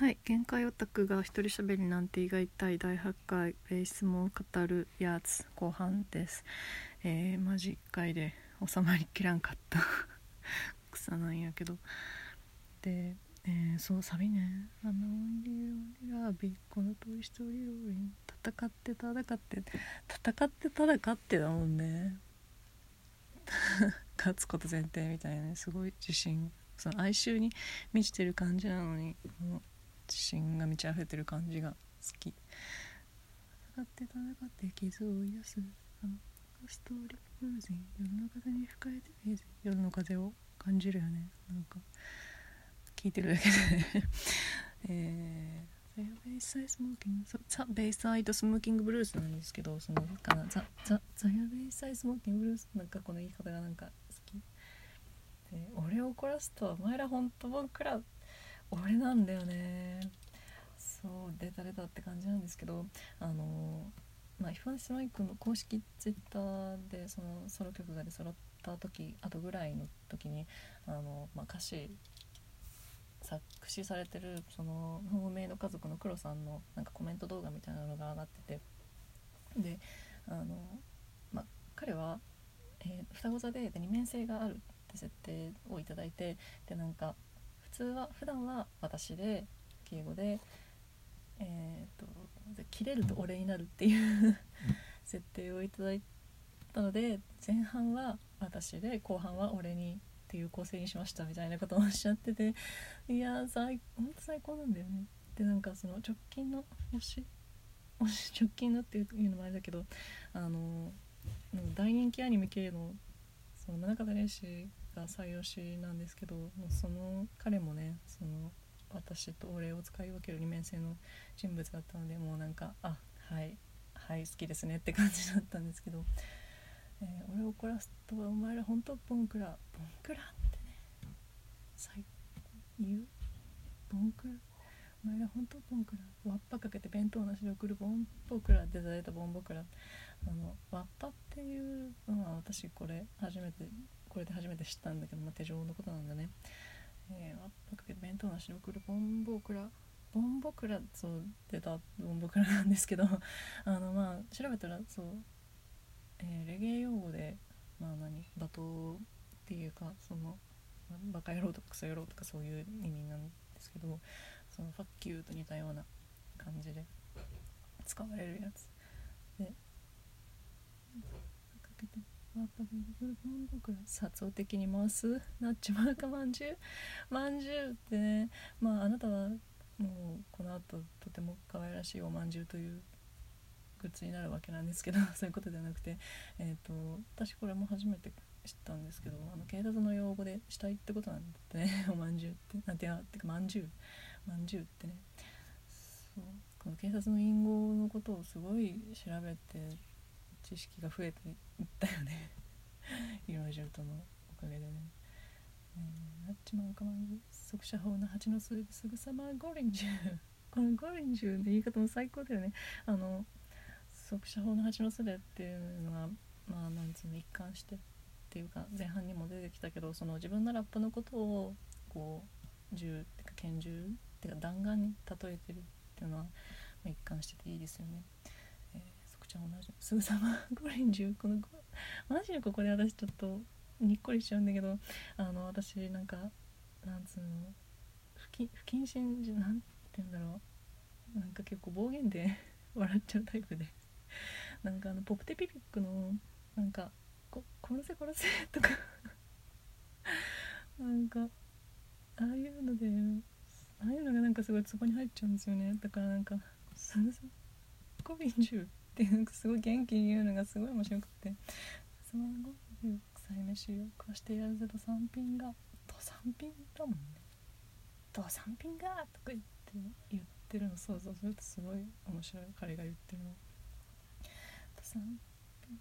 はい限界オタクが一人喋りなんて意外たい第8回ベースも語るやつ後半です。えー、マジ1回で収まりきらんかった。草なんやけど。で、えー、そうサビね「あのオリロリラビこのトイ・ストーリーローリン戦って戦って戦って戦ってだもんね。勝つこと前提みたいなね。すごい自信。その哀愁に満ちてる感じなのにもう自信が満ち溢れてる感じが好き。戦って戦って傷を癒すあのストーリーブルーズン夜の風に吹かれて夜の風を感じるよね。なんか聞いてるだけで えー、ベイサイスモーキングザ・ベイサイドスモーキングブルースなんですけどそのかなザ・ザ・ザヤベイサイスモーキングブルースなんかこの言い方がなんか好き。で俺を怒らすとはお前ら本当僕ら俺なんだよね。そう出た出たって感じなんですけどあのまあヒファンスマイクの公式ツイッターでそのソロ曲が出揃った時あとぐらいの時にあの、まあ、歌詞作詞されてるその「ホームメイド家族の黒さんのなんかコメント動画みたいなのが上がっててであの、まあ、彼は、えー、双子座でで二面性があるって設定をいただいてでなんか普通は普段は私で敬語でえーと、切れると俺になるっていう設定をいただいたので前半は私で後半は俺にっていう構成にしましたみたいなことをおっしゃってていや最ほんと最高なんだよね。でなんかその直近の推し推し直近のっていうのもあれだけどあの大人気アニメ系のその宗像蓮司が採用しなんですけどもうその彼もねその私と俺を使い分ける二面性の人物だったのでもうなんかあはいはい好きですねって感じだったんですけど、えー、俺を怒らすとお前ら本当ボンクラボンクラってね最言う？ボンクラ？お前ら本当ボンクラ？わっぱかけて弁当なしで送るボンボクラでいただいたボンボクラ。あのわっぱっていうのは私これ初めてこれで初めて知ったんだけど、まあ、手錠のことなんだね。えー、わっかけ弁当なしで送るボンボクラボンボクラそう出た。ボンボクラなんですけど あのまあ調べたらそう、えー、レゲエ用語でまあ何罵倒っていうかそのバカ野郎とかクソ野郎とかそういう意味なんですけどそのファッキューと似たような感じで使われるやつ。でかけてワッパビブルボンボク殺を敵に回す。なっちまうかまんじゅう。まんじゅうってねまああなたはもうこの後とても可愛らしいおまんじゅうというグッズになるわけなんですけど そういうことではなくて、えーと、私これも初めて知ったんですけどあの警察の用語で死体ってことなんだってね。おまんじゅうってなんてやってかまんじゅう。まんじゅうってね。そう。この警察の隠語のことをすごい調べて知識が増えていったよねいろいろとのおかげでね。えー、なっちまうかまんじゅう速射砲の蜂の巣すぐさまゴリンジュこのゴリンジュで言い方も最高だよねあの速射砲の蜂の巣でっていうのがまあなんつうの一貫してっていうか前半にも出てきたけどその自分のラップのことをこう銃っていうか拳銃っていうか弾丸に例えてるっていうのは、まあ、一貫してていいですよね。ちゃん同じすぐさまゴレンジュこのマジでここで私ちょっとにっこりしちゃうんだけどあの私なんかなんつうの不謹不謹慎じゃなんて言うんだろうなんか結構暴言で笑っちゃうタイプで。なんかあのポプテピピックのなんかこ殺せ殺せとかなんかああいうのでああいうのがなんかすごいツボに入っちゃうんですよね。だからなんか「すぐさコビンジュっていうすごい元気に言うのがすごい面白くて「その臭い飯を食わしてやるぜと三品がと三品だもんね。と三品が」とか言って言ってるの想像するとすごい面白い。彼が言ってるの。と三品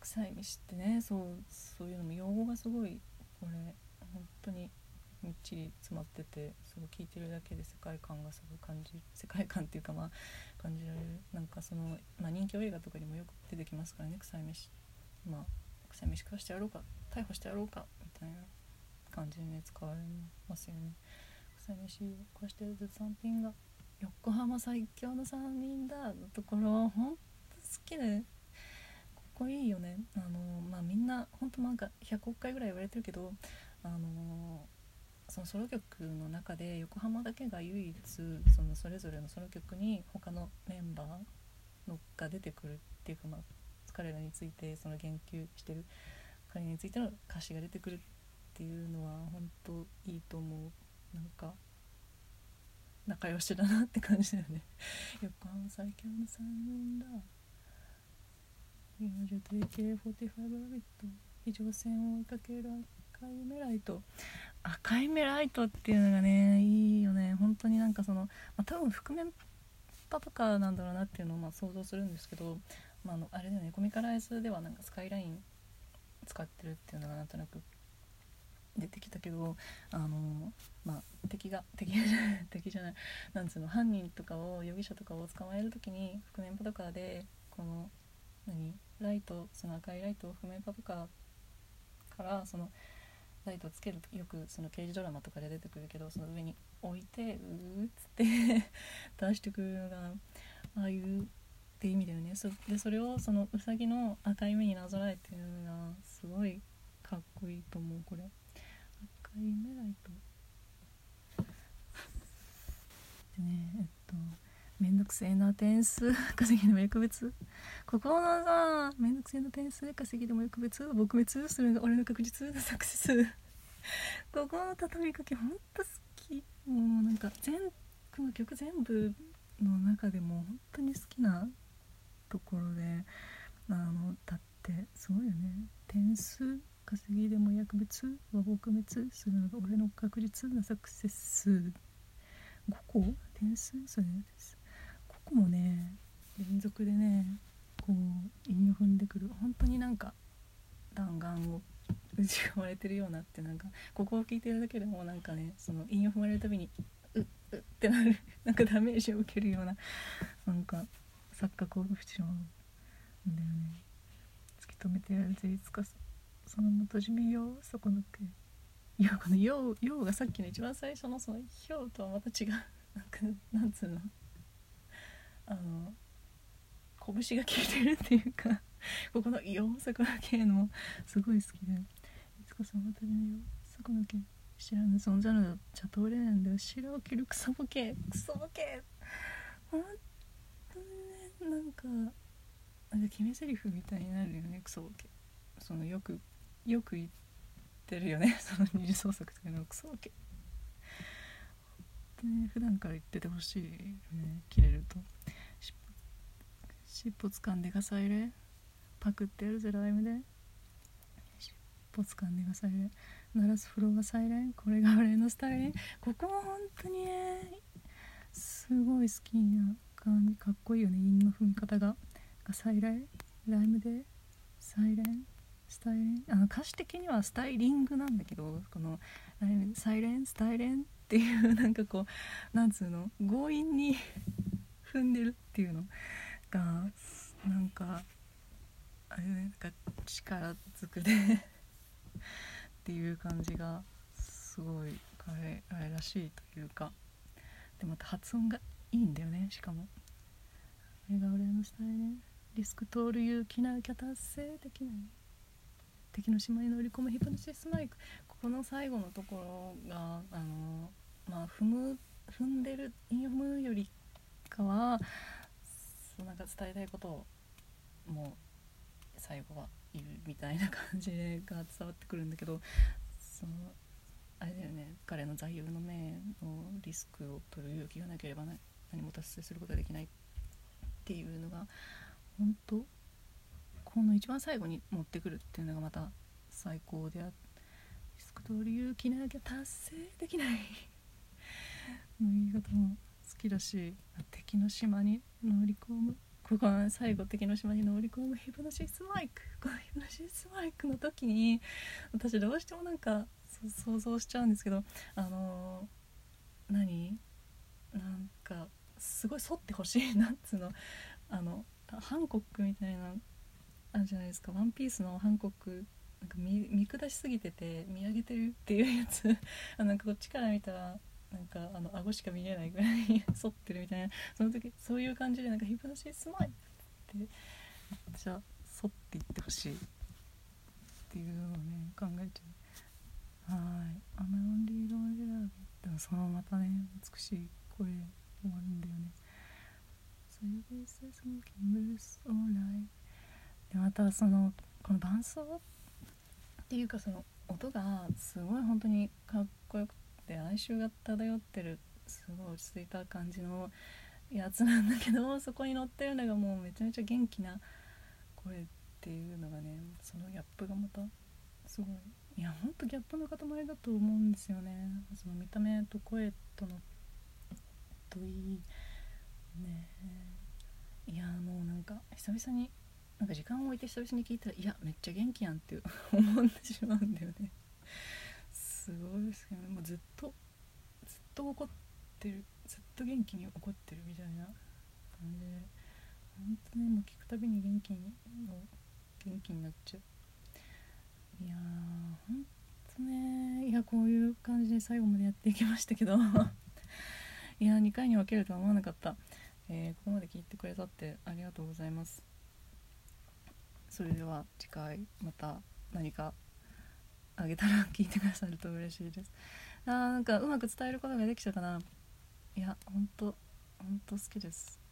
臭い飯ってねそうそういうのも用語がすごいこれ本当にちり詰まっててすごい聞いてるだけで世界観がすごい感じる世界観っていうかまあ感じられるなんかその、まあ、人気映画とかにもよく出てきますからね臭い飯まあ臭い飯食わしてやろうか逮捕してやろうかみたいな感じでね使われますよね。さい飯を食わしてる3品が横浜最強の3人だのところほんと好きでここいいよね。あのまあみんなほんとなんか100億回ぐらい言われてるけどあのそのソロ曲の中で横浜だけが唯一そのそれぞれのソロ曲に他のメンバーのが出てくるっていうか、まあ、彼らについてその言及してる彼についての歌詞が出てくるっていうのは本当いいと思う。なんか仲良しだなって感じだよね。横浜最強の3人だ40と AK45 ラビット。非常線を追いかける赤いメライト赤いメライトっていうのがねいいよね。本当になんかその、まあ、多分覆面パとかなんだろうなっていうのをま想像するんですけど、まあ、あのあれだよね。コミカライズではなんかスカイライン使ってるっていうのがなんとなく出てきたけどあのまあ敵が敵じゃない 敵じゃない。なんつうの犯人とかを容疑者とかを捕まえる時に覆面パトカーでこの何ライトその赤いライトを覆面パトカーからそのライトつけるとよくその刑事ドラマとかで出てくるけどその上に置いてうーっつって 出してくるのがああいうって意味だよね。そでそれをそのうさぎの赤い目になぞらえてるのがすごいかっこいいと思うこれ。赤い目ライトでねえっめんどくせえな点数。稼ぎでも薬物。ここのさめんどくせえな点数。稼ぎでも薬物撲滅するのが俺の確実なサクセスここの畳みかけほんと好き。もうなんか全この曲全部の中でも本当に好きなところで。あのだってすごいよね。点数稼ぎでも薬物は撲滅するのが俺の確実なサクセス。5個？点数？それです。ここもね連続でねこう韻を踏んでくる本当になんか弾丸を打ち込まれてるようなってなんかここを聞いてるだけでもなんかねその韻を踏まれるたびにうっうってなるなんかダメージを受けるようななんか錯覚をしてしまうんだよね。突き止めてやるぜいつかその元締めよそこのけいやこの「よう」ようがさっきの一番最初のその「ひょう」とはまた違うなんかなんつうのあの拳が効いてるっていうか ここの「よう」そこのけのすごい好きでいつかその元締めようそこのけ知らぬ存在のチャトレーンで後ろを切るクソボケクソボケ。ほんとにねなんかなんか決め台詞みたいになるよねクソボケ。そのよくよく言ってるよね その二次創作というのクソボケ。でね普段から言っててほしいよね切れると。尻尾掴んでガサ入れパクってやるぜライムで。尻尾掴んでガサ入れ鳴らすフロアサイレン。これが俺のスタイルここも本当にねすごい好きな感じ。かっこいいよね。韻の踏み方が。がサイレン。ライムで。サイレン。スタイレン。あの歌詞的にはスタイリングなんだけどこのライムサイレン。スタイレン。っていうなんかこうなんつうの？強引に踏んでるっていうの。がなんかあれなんか力ずくで っていう感じがすごい彼あれらしいというか。でまた発音がいいんだよねしかも。あれが俺のスタイルリスク通る勇気なきゃ達成できない。敵の島に乗り込むヒプノシスマイク。ここの最後のところがあのまあ踏む踏んでる踏むよりかはなんか伝えたいことをもう最後は言うみたいな感じが伝わってくるんだけどそのあれだよね彼の座右の銘のリスクを取る勇気がなければ何も達成することができないっていうのが本当この一番最後に持ってくるっていうのがまた最高であリスク取る勇気なきゃ達成できない。の言い方もきだし敵の島に乗り込む。ここは最後敵の島に乗り込む。ヒプノシスマイク。このヒプノシスマイクの時に私どうしてもなんか想像しちゃうんですけどあのー、何？なんかすごい反ってほしい。なっつうの？あのハンコックみたいなあるじゃないですか「ワンピースのハンコックなんか見見下しすぎてて見上げてるっていうやつ。なんかこっちから見たらなんかあの顎しか見えないぐらい反ってるみたいな その時そういう感じでなんかヒプノシスマイってめっちゃ反っていってほしいっていうのをね考えちゃう。はい「アメロンリードンジラビ」でもそのまたね美しい声で終わるんだよね「So you be so smoking blues all night」でまたそのこの伴奏っていうかその音がすごい本当にかっこよくて哀愁が漂ってるすごい落ち着いた感じのやつなんだけど そこに乗ってるのがもうめちゃめちゃ元気な声っていうのがねそのギャップがまたすごい。いやほんとギャップの塊だと思うんですよね。その見た目と声とのといいね。いやもうなんか久々になんか時間を置いて久々に聞いたらいやめっちゃ元気やんって思ってしまうんだよね。すごいですけどね。もうずっとずっと怒ってるずっと元気に怒ってるみたいな。感じで本当ねもう聞くたびに元気に元気になっちゃう。いやーほんとねいやこういう感じで最後までやっていきましたけど。いや2回に分けるとは思わなかった、えーここまで聞いてくれたってありがとうございます。それでは次回また何かあげたら聞いてくださると嬉しいです。あーなんかうまく伝えることができたかな。いやほんとほんと好きです。